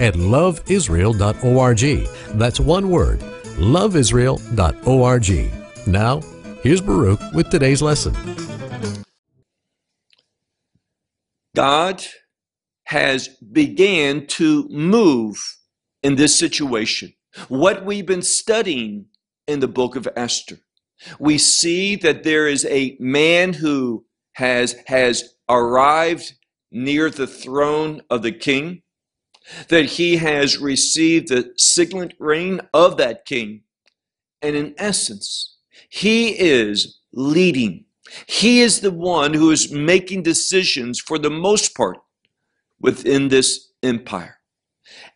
at loveisrael.org. That's one word, loveisrael.org. Now, here's Baruch with today's lesson. God has began to move in this situation. What we've been studying in the book of Esther, we see that there is a man who has has arrived near the throne of the king, that he has received the signet ring of that king, and in essence, he is leading. He is the one who is making decisions for the most part within this empire.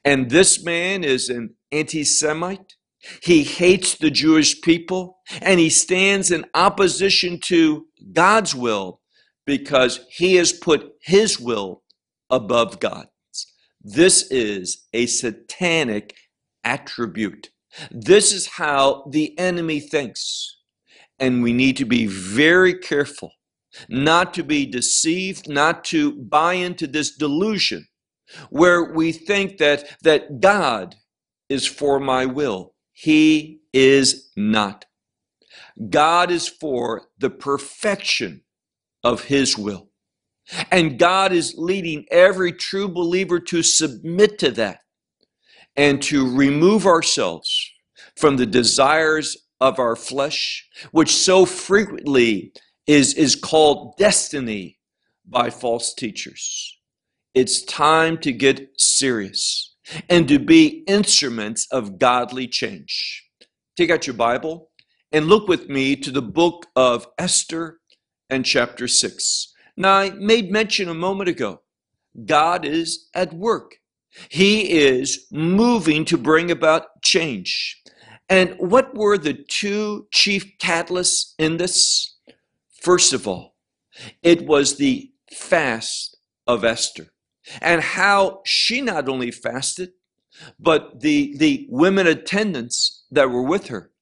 And this man is an anti Semite. He hates the Jewish people and he stands in opposition to God's will because he has put his will above God's. This is a satanic attribute. This is how the enemy thinks. And we need to be very careful not to be deceived, not to buy into this delusion where we think that, that God is for my will. He is not. God is for the perfection of His will. And God is leading every true believer to submit to that and to remove ourselves from the desires of our flesh, which so frequently is, is called destiny by false teachers. It's time to get serious and to be instruments of godly change. Take out your Bible and look with me to the book of Esther and chapter 6. Now, I made mention a moment ago God is at work, He is moving to bring about change. And what were the two chief catalysts in this? First of all, it was the fast of Esther and how she not only fasted, but the, the women attendants that were with her.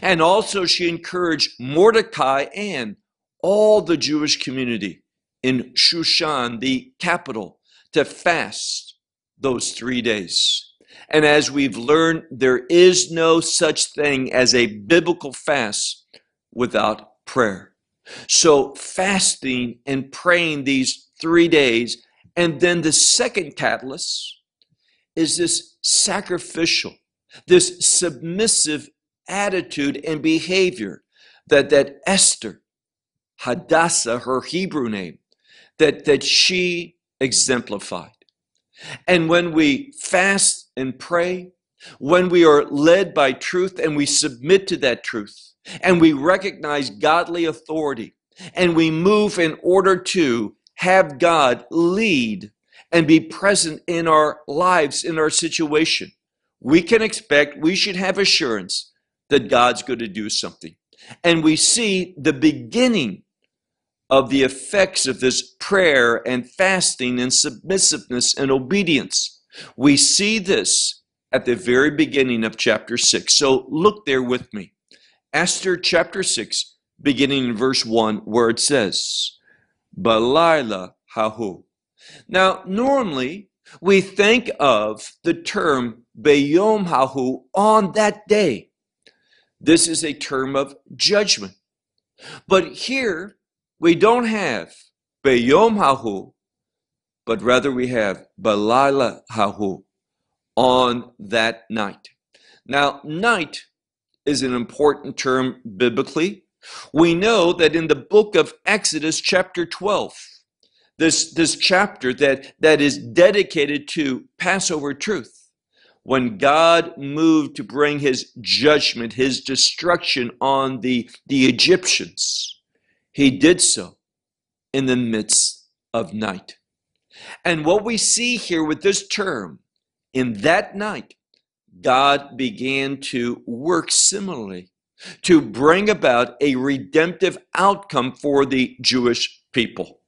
And also, she encouraged Mordecai and all the Jewish community in Shushan, the capital, to fast those three days. And as we've learned, there is no such thing as a biblical fast without prayer. So fasting and praying these three days. And then the second catalyst is this sacrificial, this submissive attitude and behavior that, that Esther, Hadassah, her Hebrew name, that, that she exemplified. And when we fast and pray, when we are led by truth and we submit to that truth, and we recognize godly authority and we move in order to have God lead and be present in our lives, in our situation, we can expect, we should have assurance that God's going to do something. And we see the beginning of the effects of this prayer and fasting and submissiveness and obedience. We see this at the very beginning of chapter 6. So look there with me. Esther chapter 6, beginning in verse 1, where it says, Balila Hahu. Now, normally we think of the term Beyom Hahu on that day. This is a term of judgment. But here we don't have Beyom Hahu, but rather we have Balala Hahu on that night. Now, night is an important term biblically. We know that in the book of Exodus, chapter 12, this, this chapter that, that is dedicated to Passover truth, when God moved to bring his judgment, his destruction on the, the Egyptians, he did so in the midst of night. And what we see here with this term, in that night, God began to work similarly to bring about a redemptive outcome for the Jewish people.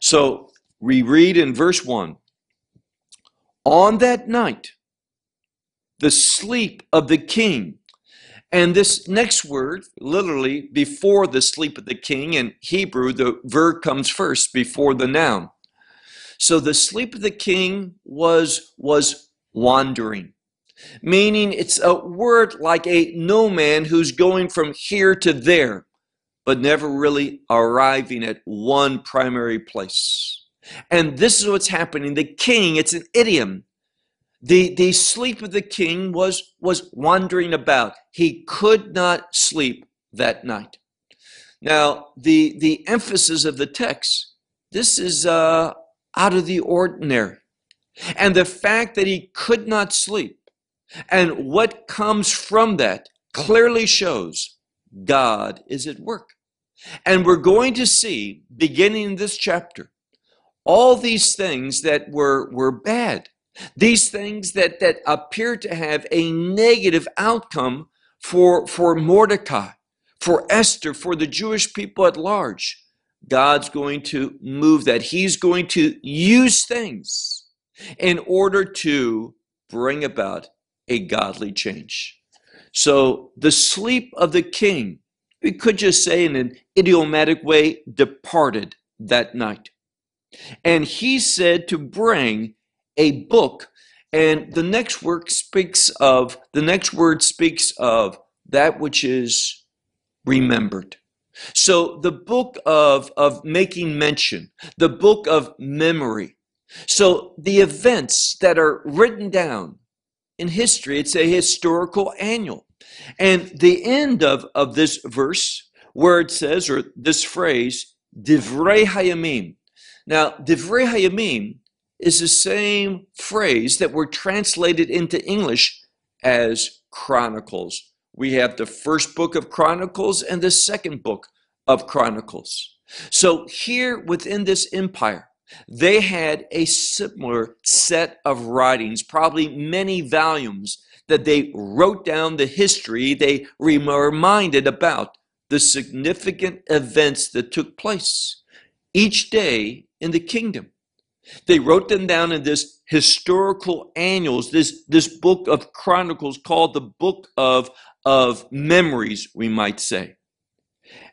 So we read in verse 1 On that night, the sleep of the king. And this next word, literally before the sleep of the king, in Hebrew, the verb comes first before the noun. So the sleep of the king was, was wandering, meaning it's a word like a nomad who's going from here to there, but never really arriving at one primary place. And this is what's happening. The king, it's an idiom. The, the sleep of the king was, was wandering about. He could not sleep that night. Now, the, the emphasis of the text, this is uh, out of the ordinary. And the fact that he could not sleep and what comes from that clearly shows God is at work. And we're going to see, beginning this chapter, all these things that were, were bad these things that, that appear to have a negative outcome for, for Mordecai, for Esther, for the Jewish people at large. God's going to move that. He's going to use things in order to bring about a godly change. So the sleep of the king, we could just say in an idiomatic way, departed that night. And he said to bring a book. And the next word speaks of the next word speaks of that which is remembered. So the book of, of making mention, the book of memory. So the events that are written down in history, it's a historical annual. And the end of, of this verse, where it says, or this phrase, Divrei Hayamim. Now, Divrei Hayamim is the same phrase that were translated into English as Chronicles. We have the first book of Chronicles and the second book of Chronicles. So, here within this empire, they had a similar set of writings, probably many volumes, that they wrote down the history, they reminded about the significant events that took place each day in the kingdom. They wrote them down in this historical annuals, this, this book of chronicles called the book of, of memories, we might say.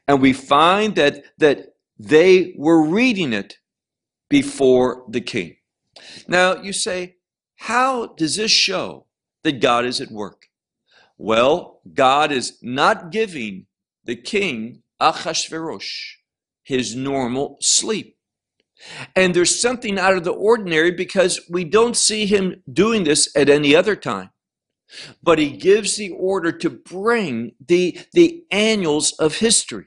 And we find that, that they were reading it before the king. Now, you say, how does this show that God is at work? Well, God is not giving the king Achashverosh his normal sleep. And there's something out of the ordinary because we don't see him doing this at any other time. But he gives the order to bring the, the annuals of history,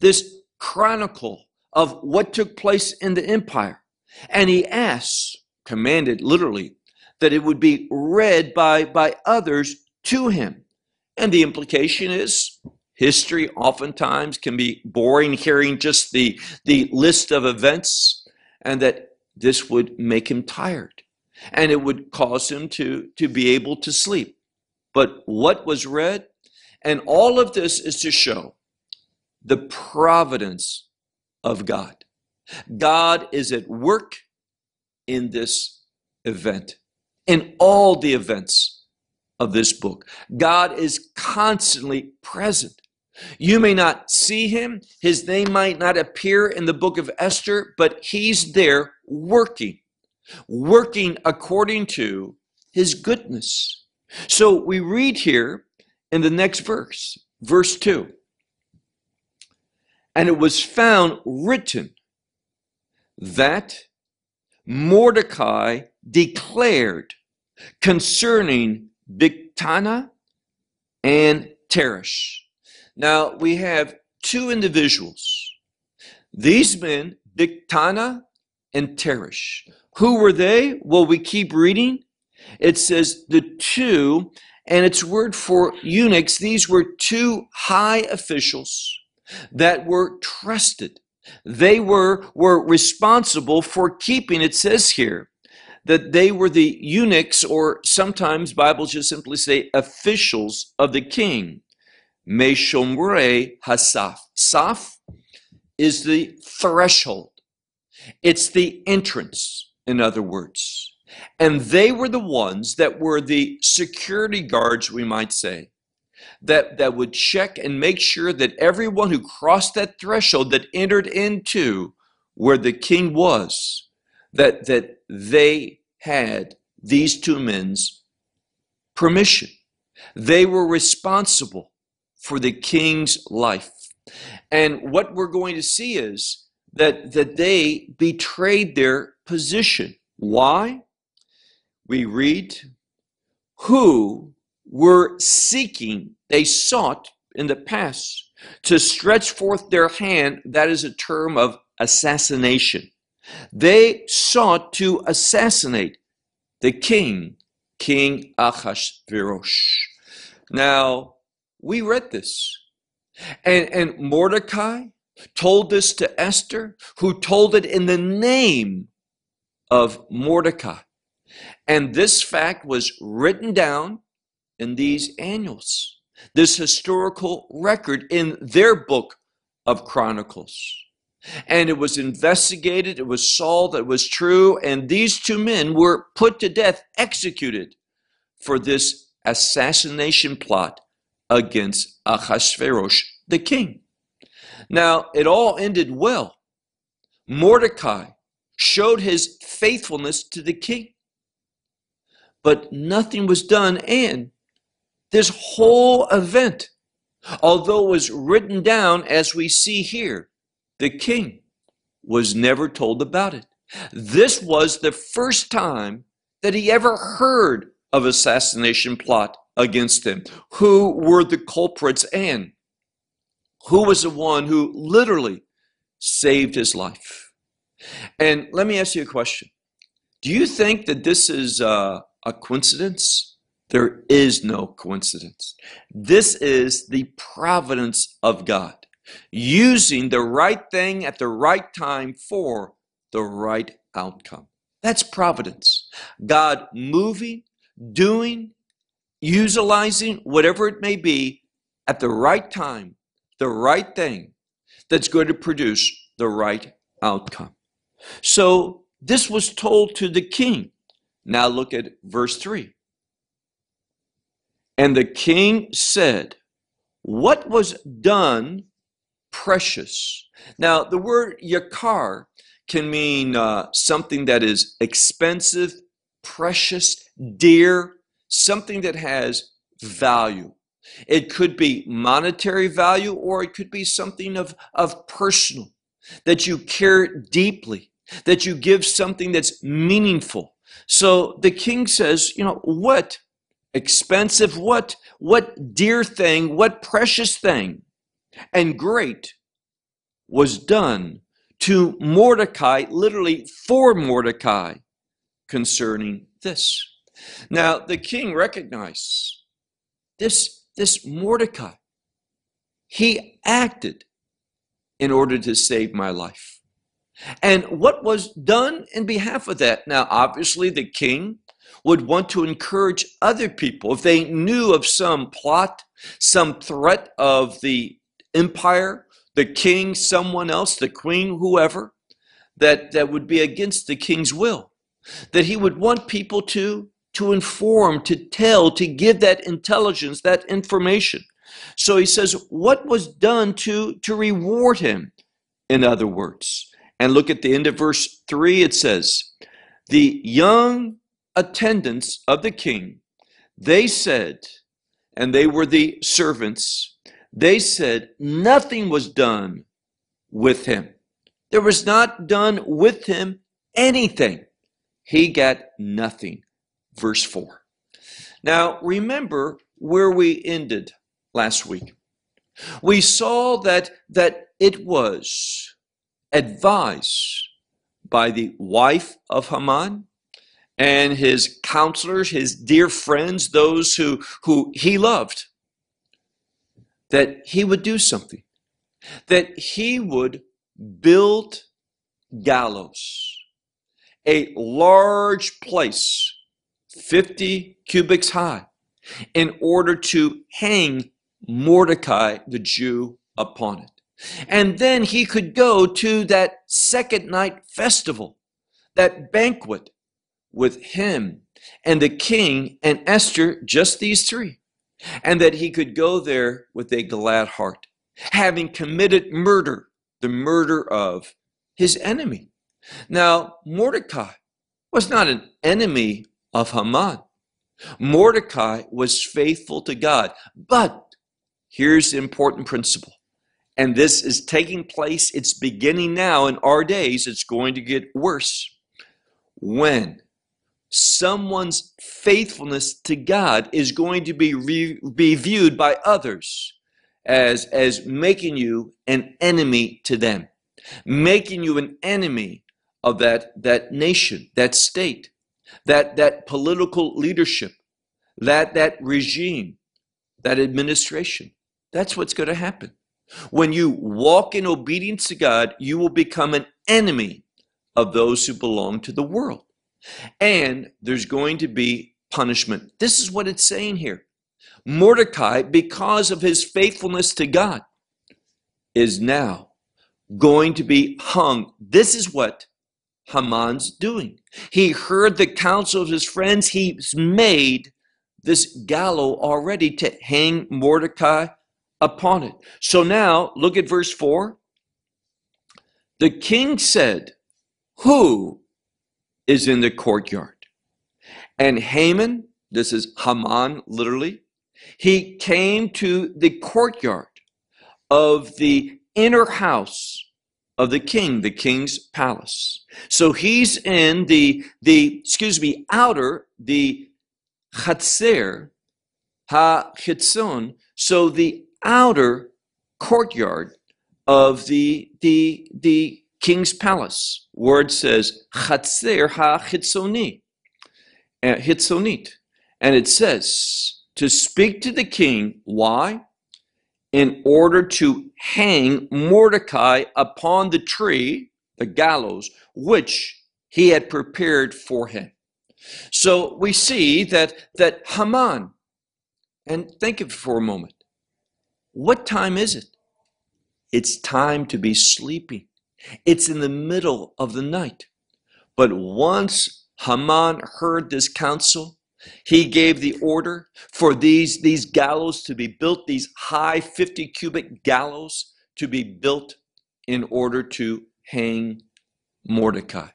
this chronicle of what took place in the empire. And he asks, commanded literally, that it would be read by, by others to him. And the implication is History oftentimes can be boring hearing just the, the list of events, and that this would make him tired and it would cause him to, to be able to sleep. But what was read? And all of this is to show the providence of God. God is at work in this event, in all the events of this book. God is constantly present. You may not see him, his name might not appear in the book of Esther, but he's there working, working according to his goodness. So we read here in the next verse, verse 2. And it was found written that Mordecai declared concerning Bigthana and Teresh now we have two individuals. These men, Bigthana and Teresh. Who were they? Well, we keep reading. It says the two, and its word for eunuchs, these were two high officials that were trusted. They were, were responsible for keeping, it says here, that they were the eunuchs, or sometimes Bibles just simply say officials of the king. Meshomre Hasaf. Saf is the threshold. It's the entrance, in other words. And they were the ones that were the security guards, we might say, that, that would check and make sure that everyone who crossed that threshold, that entered into where the king was, that, that they had these two men's permission. They were responsible for the king's life. And what we're going to see is that, that they betrayed their position. Why? We read, who were seeking, they sought in the past to stretch forth their hand. That is a term of assassination. They sought to assassinate the king, King Achashverosh. Now, we read this. And, and Mordecai told this to Esther, who told it in the name of Mordecai. And this fact was written down in these annuals, this historical record in their book of Chronicles. And it was investigated, it was solved, it was true, and these two men were put to death, executed for this assassination plot against Ahasuerus, the king. Now, it all ended well. Mordecai showed his faithfulness to the king, but nothing was done. And this whole event, although it was written down as we see here, the king was never told about it. This was the first time that he ever heard of assassination plot against him. Who were the culprits and who was the one who literally saved his life? And let me ask you a question. Do you think that this is uh, a coincidence? There is no coincidence. This is the providence of God, using the right thing at the right time for the right outcome. That's providence. God moving, doing, utilizing whatever it may be at the right time, the right thing that's going to produce the right outcome. So this was told to the king. Now look at verse 3. And the king said, What was done precious? Now, the word yakar can mean uh, something that is expensive, precious, dear, something that has value. It could be monetary value or it could be something of, of personal, that you care deeply, that you give something that's meaningful. So the king says, you know, what expensive, what, what dear thing, what precious thing and great was done to Mordecai, literally for Mordecai, concerning this. Now, the king recognized this, this Mordecai. He acted in order to save my life. And what was done in behalf of that? Now, obviously, the king would want to encourage other people if they knew of some plot, some threat of the empire, the king, someone else, the queen, whoever, that, that would be against the king's will, that he would want people to to inform, to tell, to give that intelligence, that information. So he says, what was done to, to reward him? In other words, and look at the end of verse 3, it says, The young attendants of the king, they said, and they were the servants, they said, nothing was done with him. There was not done with him anything. He got nothing verse 4. Now, remember where we ended last week. We saw that, that it was advised by the wife of Haman and his counselors, his dear friends, those who, who he loved, that he would do something, that he would build gallows a large place, 50 cubits high, in order to hang Mordecai the Jew upon it. And then he could go to that second night festival, that banquet with him and the king and Esther, just these three. And that he could go there with a glad heart, having committed murder, the murder of his enemy. Now, Mordecai was not an enemy of Haman. Mordecai was faithful to God. But here's the important principle. And this is taking place, it's beginning now in our days, it's going to get worse. When someone's faithfulness to God is going to be, re- be viewed by others as, as making you an enemy to them, making you an enemy of that, that nation, that state, that, that political leadership, that, that regime, that administration. That's what's going to happen. When you walk in obedience to God, you will become an enemy of those who belong to the world. And there's going to be punishment. This is what it's saying here. Mordecai, because of his faithfulness to God, is now going to be hung. This is what Haman's doing. He heard the counsel of his friends. He's made this gallows already to hang Mordecai upon it. So now look at verse 4. The king said, Who is in the courtyard? And Haman, this is Haman literally, he came to the courtyard of the inner house of the king, the king's palace. So he's in the, the excuse me, outer, the chatzer, ha-chitzon, so the outer courtyard of the, the, the king's palace. Word says chatzer ha-chitzoni, uh, hitzonit. And it says to speak to the king. Why? In order to hang Mordecai upon the tree, the gallows, which he had prepared for him. So we see that, that Haman, and think of it for a moment. What time is it? It's time to be sleeping. It's in the middle of the night. But once Haman heard this counsel, he gave the order for these, these gallows to be built, these high 50 cubit gallows to be built in order to hang Mordecai.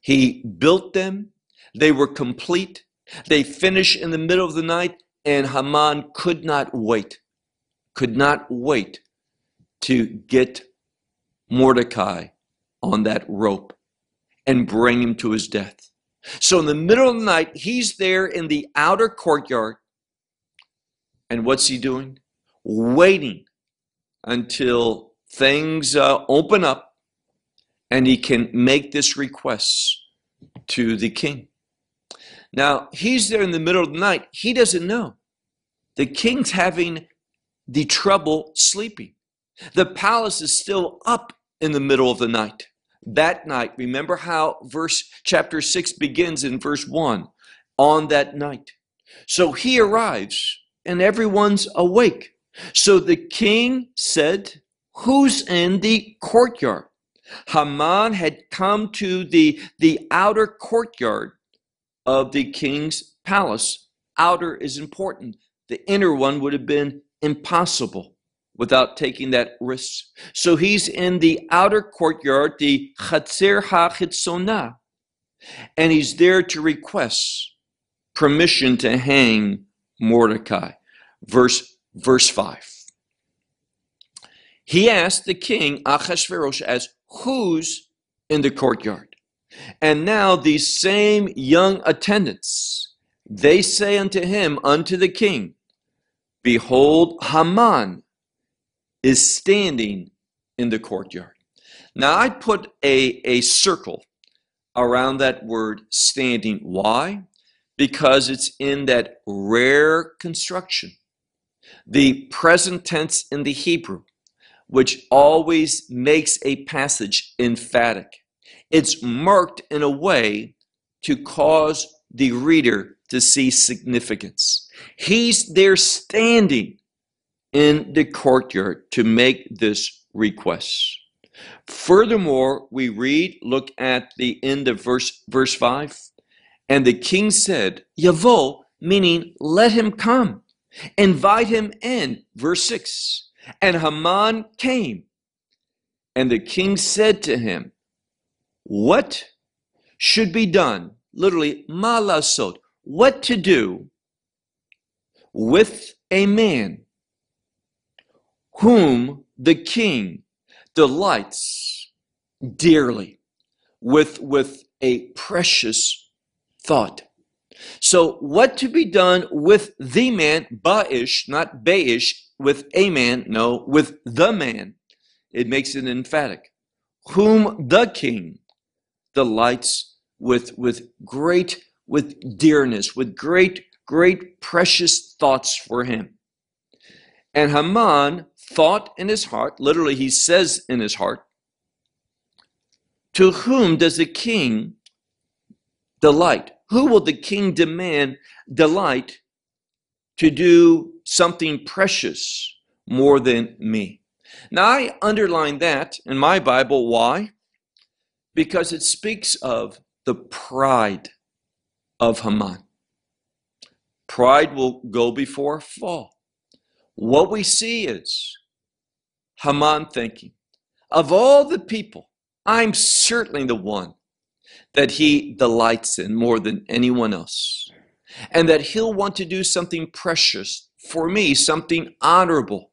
He built them, they were complete, they finished in the middle of the night, and Haman could not wait, could not wait to get Mordecai on that rope and bring him to his death. So in the middle of the night, he's there in the outer courtyard. And what's he doing? Waiting until things uh, open up and he can make this request to the king. Now, he's there in the middle of the night. He doesn't know. The king's having the trouble sleeping. The palace is still up in the middle of the night that night. Remember how verse chapter 6 begins in verse 1 on that night. So he arrives and everyone's awake. So the king said, Who's in the courtyard? Haman had come to the, the outer courtyard of the king's palace. Outer is important. The inner one would have been impossible without taking that risk. So he's in the outer courtyard, the Chatzer HaChitzonah, and he's there to request permission to hang Mordecai. Verse, verse 5. He asked the king Achashverosh as who's in the courtyard. And now these same young attendants, they say unto him, unto the king, Behold, Haman is standing in the courtyard. Now, I put a, a circle around that word standing. Why? Because it's in that rare construction, the present tense in the Hebrew, which always makes a passage emphatic. It's marked in a way to cause the reader to see significance. He's there standing in the courtyard to make this request. Furthermore, we read, look at the end of verse verse 5. And the king said, Yavo, meaning let him come. Invite him in. Verse 6. And Haman came. And the king said to him, What should be done? Literally, malasot. What to do with a man whom the king delights dearly with, with a precious thought. So, what to be done with the man, Ba'ish, not Ba'ish, with a man, no, with the man. It makes it emphatic. Whom the king delights with, with great, with dearness, with great, great precious thoughts for him. And Haman thought in his heart, literally, he says in his heart, To whom does the king delight? Who will the king demand delight to do something precious more than me? Now, I underline that in my Bible. Why? Because it speaks of the pride of Haman. Pride will go before fall. What we see is Haman thinking, of all the people, I'm certainly the one that he delights in more than anyone else. And that he'll want to do something precious for me, something honorable,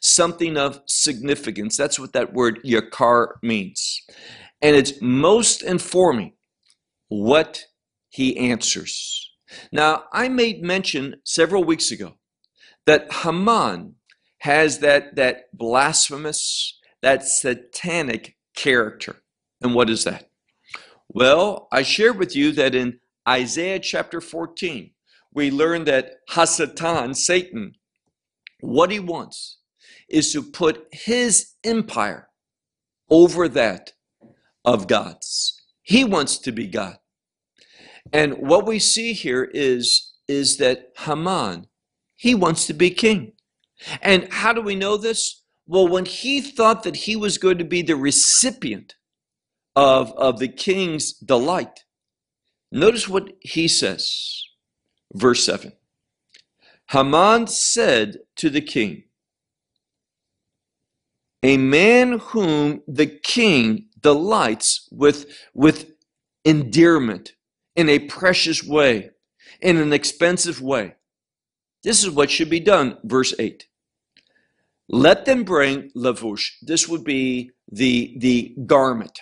something of significance. That's what that word yakar means. And it's most informing what he answers. Now, I made mention several weeks ago that Haman has that, that blasphemous, that satanic character. And what is that? Well, I shared with you that in Isaiah chapter 14, we learn that Hasatan, Satan, what he wants is to put his empire over that of God's. He wants to be God. And what we see here is, is that Haman, he wants to be king. And how do we know this? Well, when he thought that he was going to be the recipient of, of the king's delight, notice what he says. Verse 7 Haman said to the king, A man whom the king delights with, with endearment in a precious way, in an expensive way. This is what should be done. Verse 8. Let them bring lavush. This would be the, the garment,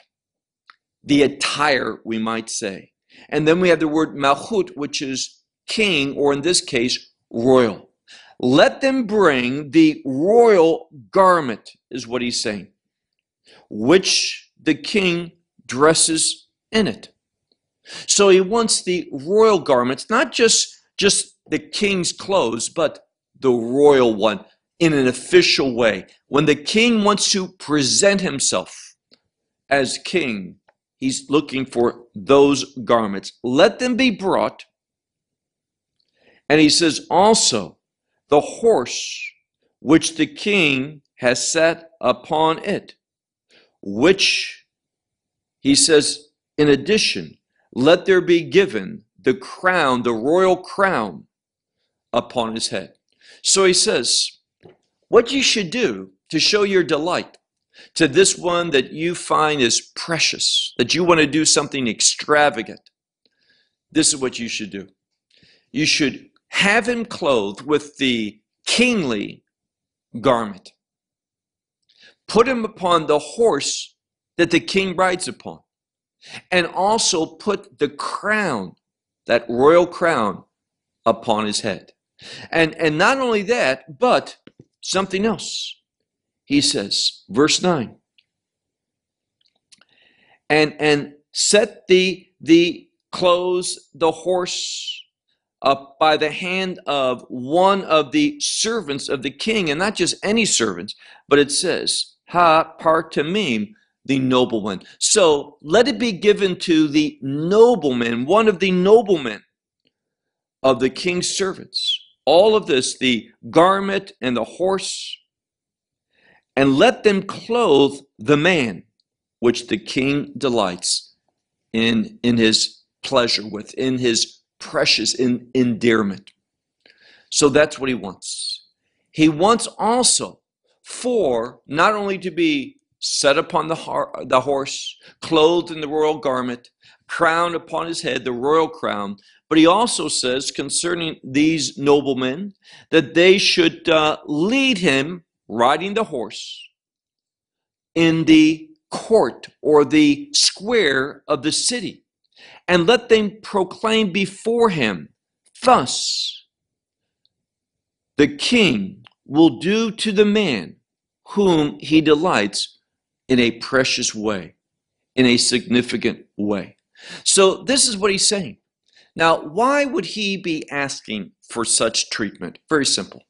the attire, we might say. And then we have the word malchut, which is king, or in this case, royal. Let them bring the royal garment, is what he's saying, which the king dresses in it. So he wants the royal garments, not just, just the king's clothes, but the royal one in an official way. When the king wants to present himself as king, he's looking for those garments. Let them be brought. And he says also, the horse which the king has set upon it, which he says, in addition, let there be given the crown, the royal crown upon his head. So he says, what you should do to show your delight to this one that you find is precious, that you want to do something extravagant, this is what you should do. You should have him clothed with the kingly garment. Put him upon the horse that the king rides upon. And also put the crown, that royal crown, upon his head. And, and not only that, but something else. He says, verse 9, and, and set the, the clothes, the horse, up by the hand of one of the servants of the king, and not just any servants, but it says, Ha partamim, the nobleman. So let it be given to the nobleman, one of the noblemen of the king's servants. All of this, the garment and the horse, and let them clothe the man which the king delights in, in his pleasure with, in his precious in, endearment. So that's what he wants. He wants also for not only to be set upon the, har- the horse, clothed in the royal garment, crown upon his head, the royal crown, but he also says concerning these noblemen that they should uh, lead him riding the horse in the court or the square of the city and let them proclaim before him, Thus the king will do to the man whom he delights in a precious way, in a significant way. So, this is what he's saying. Now, why would he be asking for such treatment? Very simple.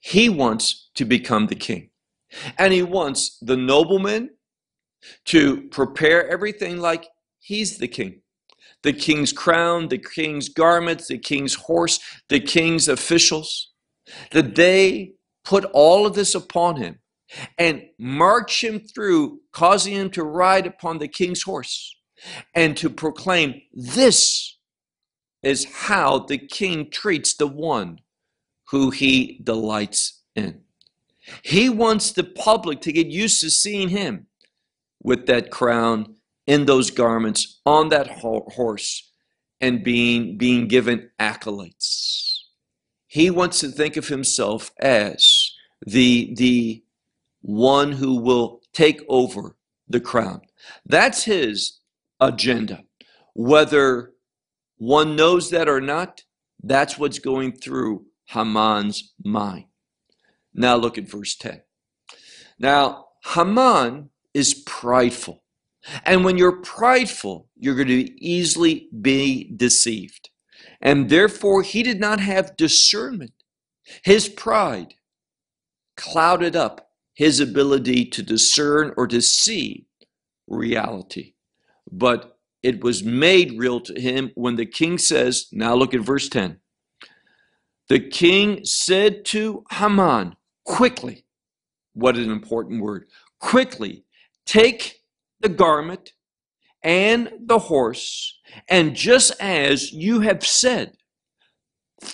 He wants to become the king, and he wants the nobleman to prepare everything like he's the king. The king's crown, the king's garments, the king's horse, the king's officials, that they put all of this upon him and march him through, causing him to ride upon the king's horse and to proclaim, This is how the king treats the one who he delights in. He wants the public to get used to seeing him with that crown, in those garments, on that horse, and being, being given accolades. He wants to think of himself as the, the one who will take over the crown. That's his agenda. Whether one knows that or not, that's what's going through Haman's mind. Now look at verse 10. Now, Haman is prideful. And when you're prideful, you're going to easily be deceived. And therefore, he did not have discernment. His pride clouded up his ability to discern or to see reality. But it was made real to him when the king says, now look at verse 10. The king said to Haman, quickly, what an important word, quickly take the garment and the horse, and just as you have said,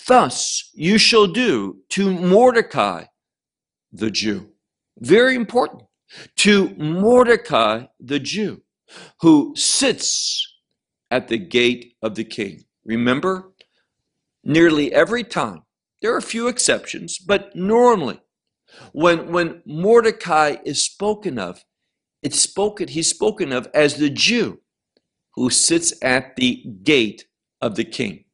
thus you shall do to Mordecai the Jew. Very important. To Mordecai the Jew, who sits at the gate of the king. Remember, nearly every time, there are a few exceptions, but normally, when, when Mordecai is spoken of, it's spoken, he's spoken of as the Jew who sits at the gate of the king,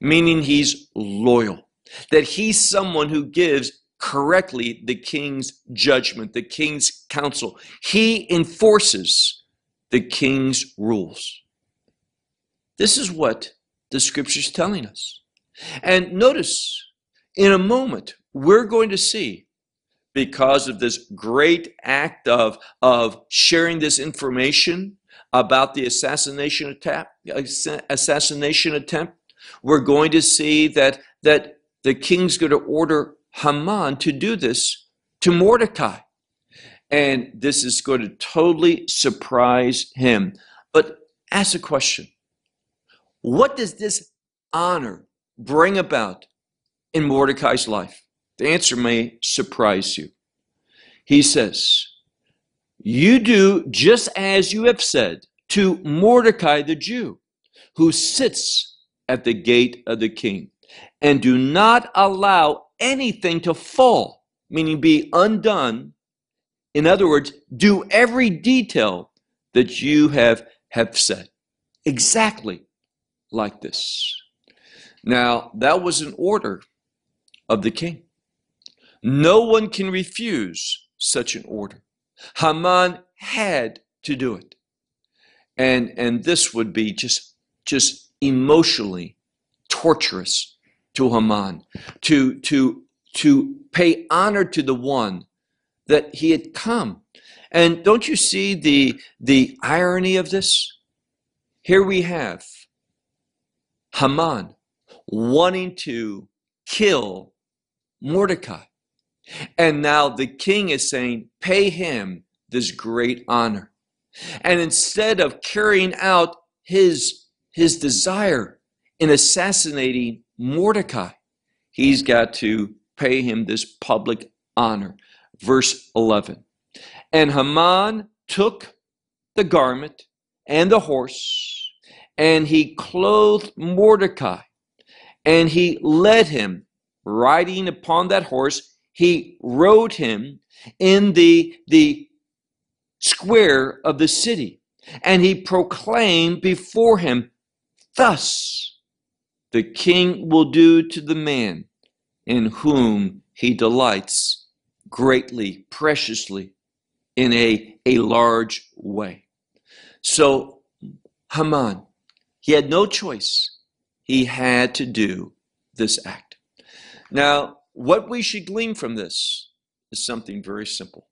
meaning he's loyal, that he's someone who gives correctly the king's judgment, the king's counsel. He enforces the king's rules. This is what the scripture is telling us. And notice, in a moment, we're going to see, because of this great act of, of sharing this information about the assassination attempt, assassination attempt, we're going to see that, that the king's going to order Haman to do this to Mordecai. And this is going to totally surprise him. But ask a question What does this honor bring about in Mordecai's life? The answer may surprise you. He says, You do just as you have said to Mordecai the Jew, who sits at the gate of the king, and do not allow anything to fall, meaning be undone. In other words, do every detail that you have, have said. Exactly like this. Now, that was an order of the king. No one can refuse such an order. Haman had to do it. And, and this would be just, just emotionally torturous to Haman, to, to, to pay honor to the one that he had come. And don't you see the, the irony of this? Here we have Haman wanting to kill Mordecai. And now the king is saying, pay him this great honor. And instead of carrying out his, his desire in assassinating Mordecai, he's got to pay him this public honor. Verse 11. And Haman took the garment and the horse, and he clothed Mordecai, and he led him riding upon that horse. He rode him in the, the square of the city, and he proclaimed before him, Thus the king will do to the man in whom he delights greatly, preciously, in a, a large way. So Haman, he had no choice. He had to do this act. Now, what we should glean from this is something very simple.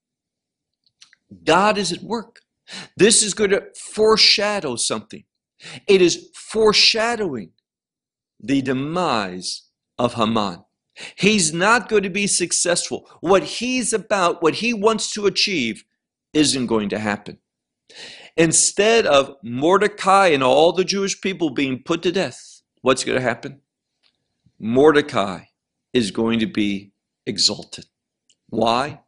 God is at work. This is going to foreshadow something. It is foreshadowing the demise of Haman. He's not going to be successful. What he's about, what he wants to achieve, isn't going to happen. Instead of Mordecai and all the Jewish people being put to death, what's going to happen? Mordecai is going to be exalted. Why?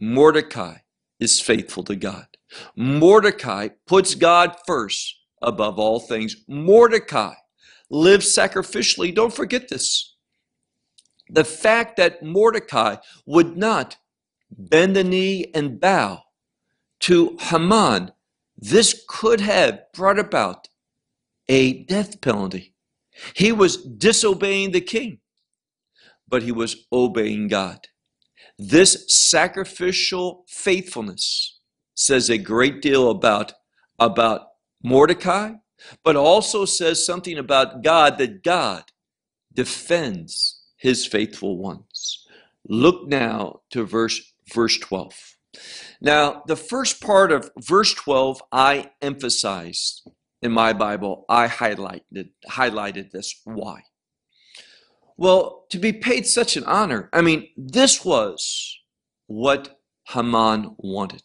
Mordecai is faithful to God. Mordecai puts God first above all things. Mordecai lives sacrificially. Don't forget this. The fact that Mordecai would not bend the knee and bow to Haman, this could have brought about a death penalty. He was disobeying the king, but he was obeying God. This sacrificial faithfulness says a great deal about, about Mordecai, but also says something about God that God defends his faithful ones. Look now to verse verse 12. Now, the first part of verse 12 I emphasized in my Bible. I highlighted highlighted this why? Well, to be paid such an honor, I mean, this was what Haman wanted.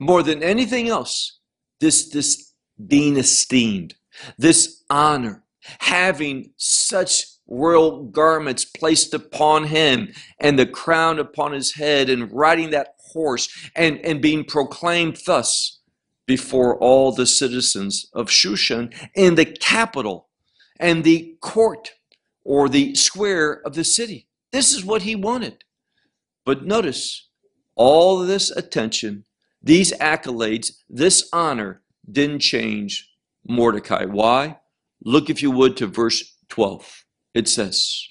More than anything else, this, this being esteemed, this honor, having such royal garments placed upon him and the crown upon his head and riding that horse and, and being proclaimed thus before all the citizens of Shushan in the capital and the court or the square of the city. This is what he wanted. But notice, all this attention, these accolades, this honor didn't change Mordecai. Why? Look, if you would, to verse 12. It says,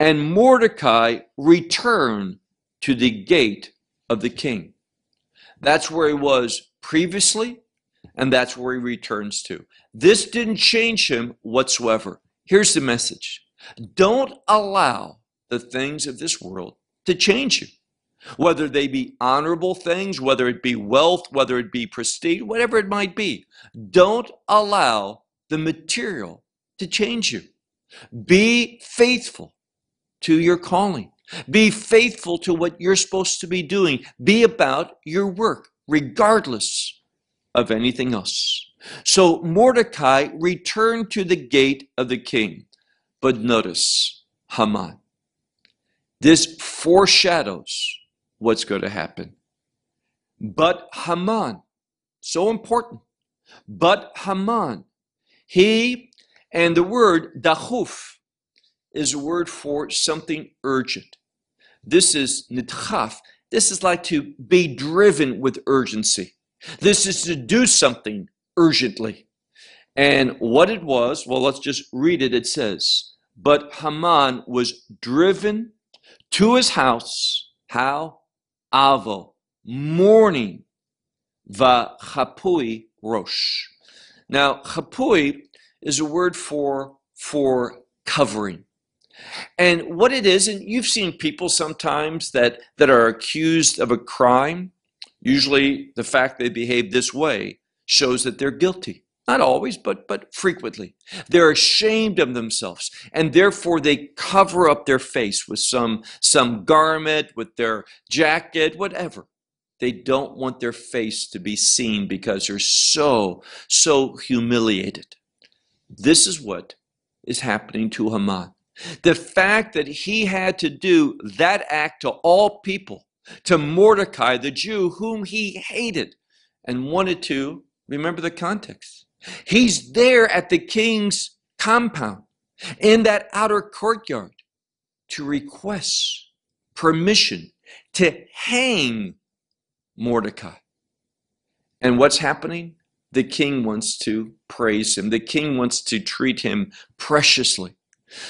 And Mordecai returned to the gate of the king. That's where he was previously, and that's where he returns to. This didn't change him whatsoever. Here's the message don't allow the things of this world to change you. Whether they be honorable things, whether it be wealth, whether it be prestige, whatever it might be, don't allow the material to change you. Be faithful to your calling. Be faithful to what you're supposed to be doing. Be about your work, regardless of anything else. So Mordecai returned to the gate of the king. But notice Haman. This foreshadows what's going to happen. But Haman, so important. But Haman, he, and the word dachuf is a word for something urgent. This is nidchaf. This is like to be driven with urgency. This is to do something urgently. And what it was, well, let's just read it. It says, But Haman was driven to his house. How? Avo, mourning. Va chapui rosh. Now, chapui is a word for, for covering. And what it is, and you've seen people sometimes that, that are accused of a crime, Usually, the fact they behave this way shows that they're guilty. Not always, but, but frequently. They're ashamed of themselves, and therefore they cover up their face with some, some garment, with their jacket, whatever. They don't want their face to be seen because they're so, so humiliated. This is what is happening to Haman. The fact that he had to do that act to all people, to Mordecai, the Jew whom he hated and wanted to, remember the context. He's there at the king's compound in that outer courtyard to request permission to hang Mordecai. And what's happening? The king wants to praise him. The king wants to treat him preciously.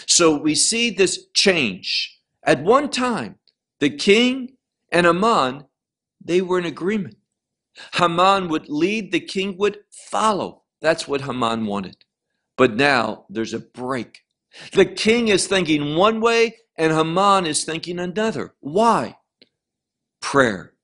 So we see this change. At one time, the king and Haman, they were in agreement. Haman would lead, the king would follow. That's what Haman wanted. But now there's a break. The king is thinking one way and Haman is thinking another. Why? Prayer,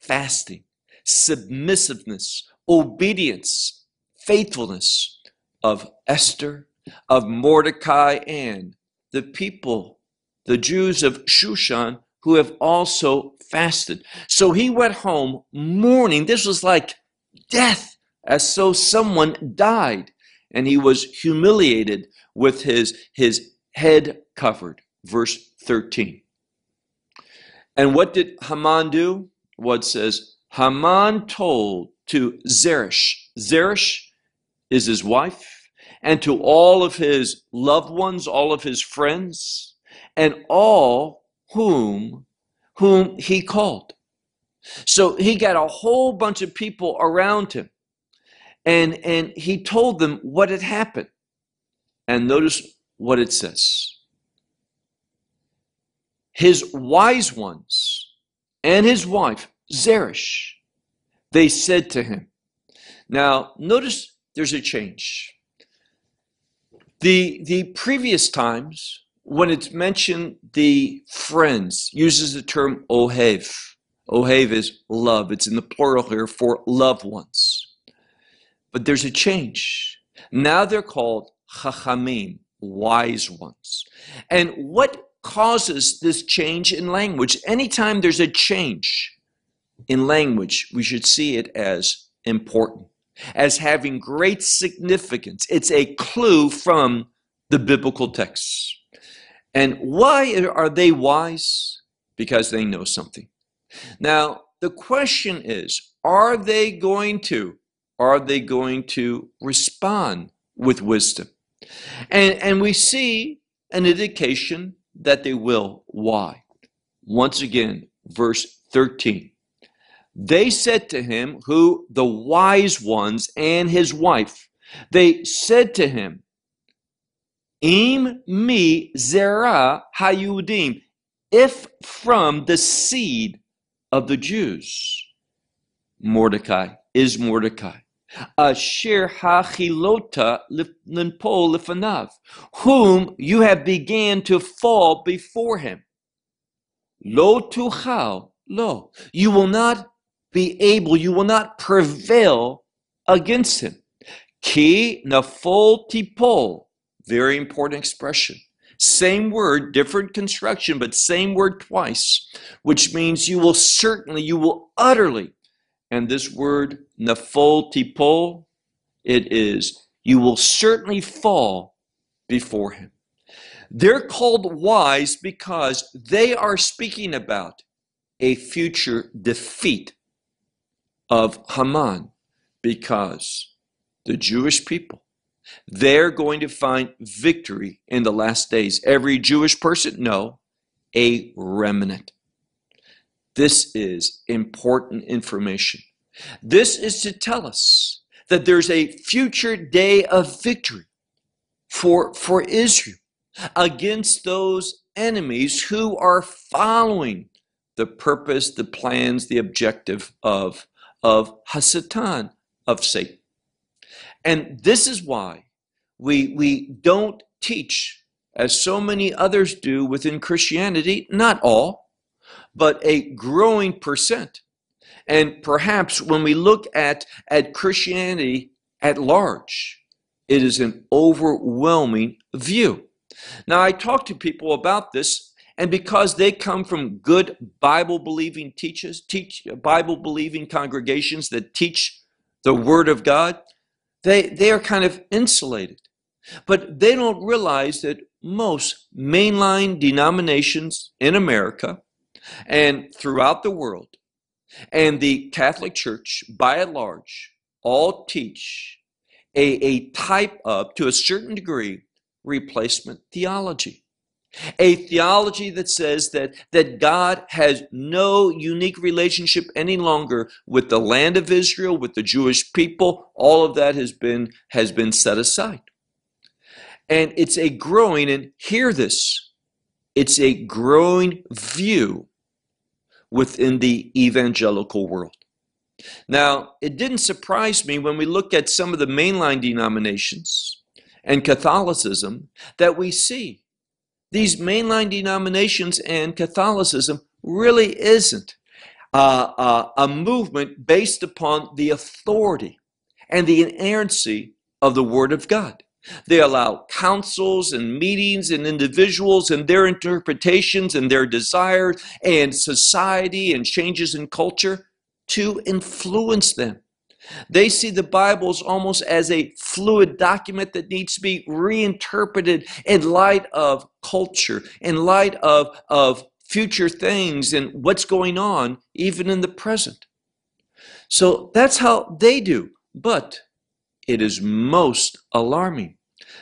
fasting, submissiveness, obedience, faithfulness of Esther, of Mordecai, and the people, the Jews of Shushan, who have also fasted. So he went home mourning. This was like death, as though someone died. And he was humiliated with his, his head covered. Verse 13. And what did Haman do? What says, Haman told to Zeresh. Zeresh is his wife, and to all of his loved ones, all of his friends, and all whom whom he called. So he got a whole bunch of people around him. And and he told them what had happened. And notice what it says. His wise ones and his wife Zeresh they said to him. Now, notice there's a change. The, the previous times, when it's mentioned the friends, uses the term ohev. Ohev is love. It's in the plural here for loved ones. But there's a change. Now they're called chachamim, wise ones. And what causes this change in language? Anytime there's a change, in language, we should see it as important, as having great significance. It's a clue from the biblical texts. And why are they wise? Because they know something. Now, the question is, are they going to are they going to respond with wisdom? And and we see an indication that they will. Why? Once again, verse 13. They said to him, who the wise ones and his wife, they said to him, Im mi zera hayudim, if from the seed of the Jews. Mordecai is Mordecai. Asher hachilota linpo lifanav, whom you have began to fall before him. Lo tuchal, lo, you will not be able, you will not prevail against him. Ki nafol tipol. Very important expression. Same word, different construction, but same word twice, which means you will certainly, you will utterly. And this word nafol tipol, it is you will certainly fall before him. They're called wise because they are speaking about a future defeat of Haman because the Jewish people, they're going to find victory in the last days. Every Jewish person? No, a remnant. This is important information. This is to tell us that there's a future day of victory for, for Israel against those enemies who are following the purpose, the plans, the objective of of Hasatan, of Satan. And this is why we, we don't teach, as so many others do within Christianity, not all, but a growing percent. And perhaps when we look at, at Christianity at large, it is an overwhelming view. Now, I talk to people about this, and because they come from good Bible believing teachers, teach Bible believing congregations that teach the Word of God, they, they are kind of insulated. But they don't realize that most mainline denominations in America and throughout the world, and the Catholic Church by and large, all teach a, a type of, to a certain degree, replacement theology. A theology that says that, that God has no unique relationship any longer with the land of Israel, with the Jewish people. All of that has been, has been set aside. And it's a growing, and hear this, it's a growing view within the evangelical world. Now, it didn't surprise me when we look at some of the mainline denominations and Catholicism that we see these mainline denominations and Catholicism really isn't uh, uh, a movement based upon the authority and the inerrancy of the Word of God. They allow councils and meetings and individuals and their interpretations and their desires and society and changes in culture to influence them. They see the Bibles almost as a fluid document that needs to be reinterpreted in light of culture, in light of, of future things and what's going on, even in the present. So that's how they do. But it is most alarming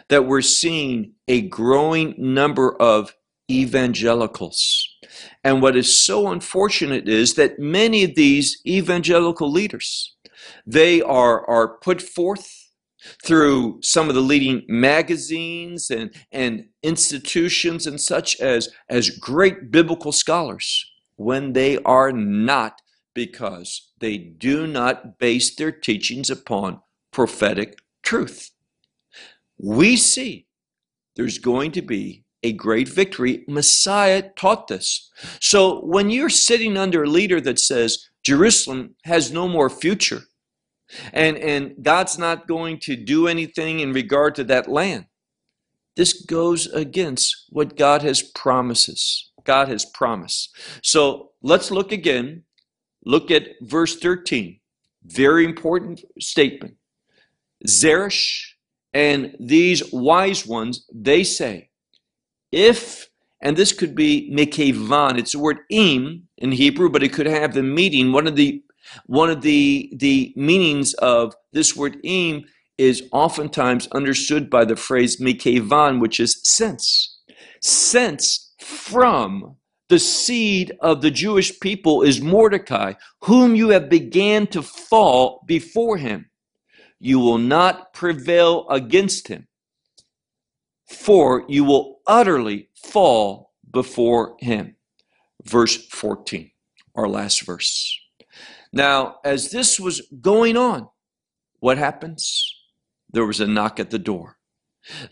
that we're seeing a growing number of evangelicals. And what is so unfortunate is that many of these evangelical leaders, they are, are put forth through some of the leading magazines and, and institutions and such as, as great biblical scholars when they are not because they do not base their teachings upon prophetic truth. We see there's going to be a great victory. Messiah taught this. So when you're sitting under a leader that says Jerusalem has no more future and, and God's not going to do anything in regard to that land, this goes against what God has promises. God has promised. So let's look again. Look at verse 13. Very important statement. Zeresh and these wise ones, they say, if, and this could be mikevan, it's the word im in Hebrew, but it could have the meaning. One of the one of the the meanings of this word im is oftentimes understood by the phrase mikevan, which is sense. Sense from the seed of the Jewish people is Mordecai, whom you have began to fall before him you will not prevail against him, for you will utterly fall before him. Verse 14, our last verse. Now, as this was going on, what happens? There was a knock at the door.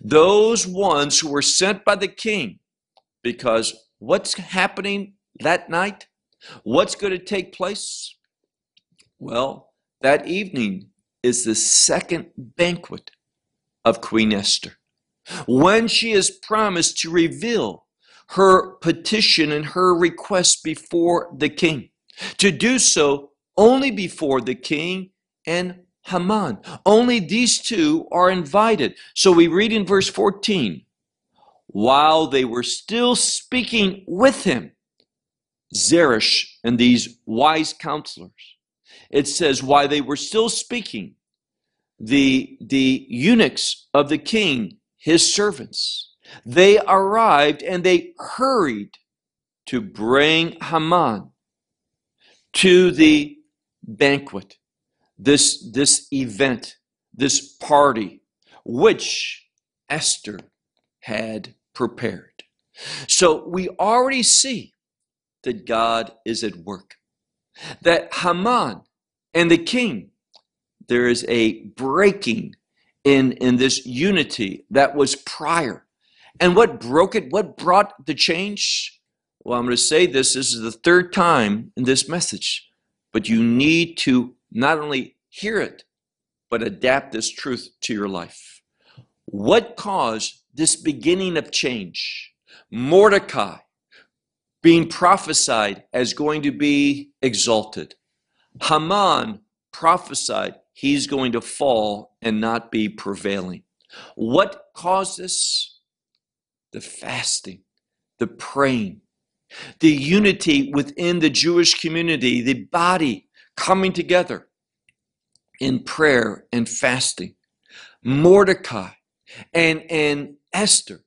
Those ones who were sent by the king, because what's happening that night? What's going to take place? Well, that evening, is the second banquet of Queen Esther. When she is promised to reveal her petition and her request before the king, to do so only before the king and Haman. Only these two are invited. So we read in verse 14 while they were still speaking with him, Zeresh and these wise counselors it says, while they were still speaking, the, the eunuchs of the king, his servants, they arrived and they hurried to bring Haman to the banquet, this, this event, this party, which Esther had prepared. So we already see that God is at work. That Haman and the king. There is a breaking in, in this unity that was prior. And what broke it? What brought the change? Well, I'm going to say this. This is the third time in this message. but you need to not only hear it, but adapt this truth to your life. What caused this beginning of change? Mordecai being prophesied as going to be exalted. Haman prophesied he's going to fall and not be prevailing. What caused this? The fasting, the praying, the unity within the Jewish community, the body coming together in prayer and fasting. Mordecai and, and Esther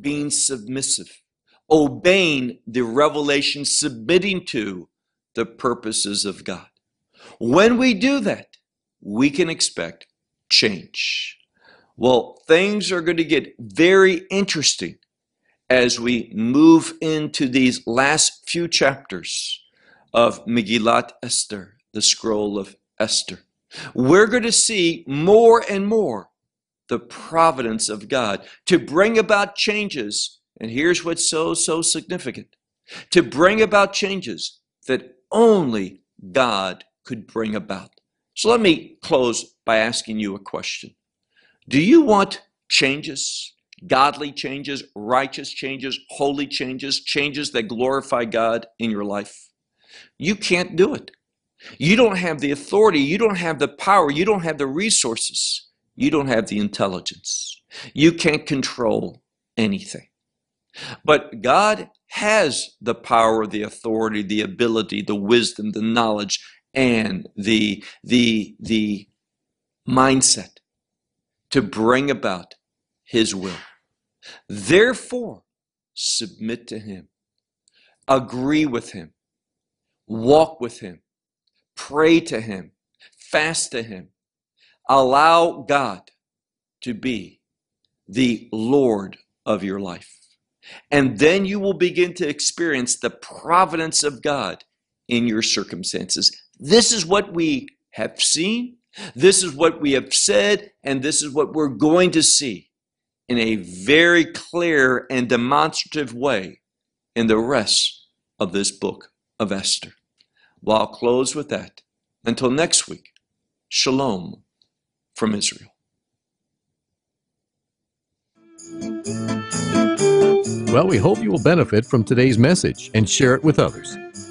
being submissive, obeying the revelation, submitting to the purposes of God. When we do that, we can expect change. Well, things are going to get very interesting as we move into these last few chapters of Megillat Esther, the scroll of Esther. We're going to see more and more the providence of God to bring about changes. And here's what's so, so significant to bring about changes that only God could bring about. So let me close by asking you a question. Do you want changes? Godly changes, righteous changes, holy changes, changes that glorify God in your life? You can't do it. You don't have the authority, you don't have the power, you don't have the resources, you don't have the intelligence. You can't control anything. But God has the power, the authority, the ability, the wisdom, the knowledge, and the, the, the mindset to bring about His will. Therefore, submit to Him, agree with Him, walk with Him, pray to Him, fast to Him. Allow God to be the Lord of your life. And then you will begin to experience the providence of God in your circumstances. This is what we have seen, this is what we have said, and this is what we're going to see in a very clear and demonstrative way in the rest of this book of Esther. Well, I'll close with that. Until next week, shalom from Israel. Well, we hope you will benefit from today's message and share it with others.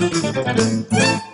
thank you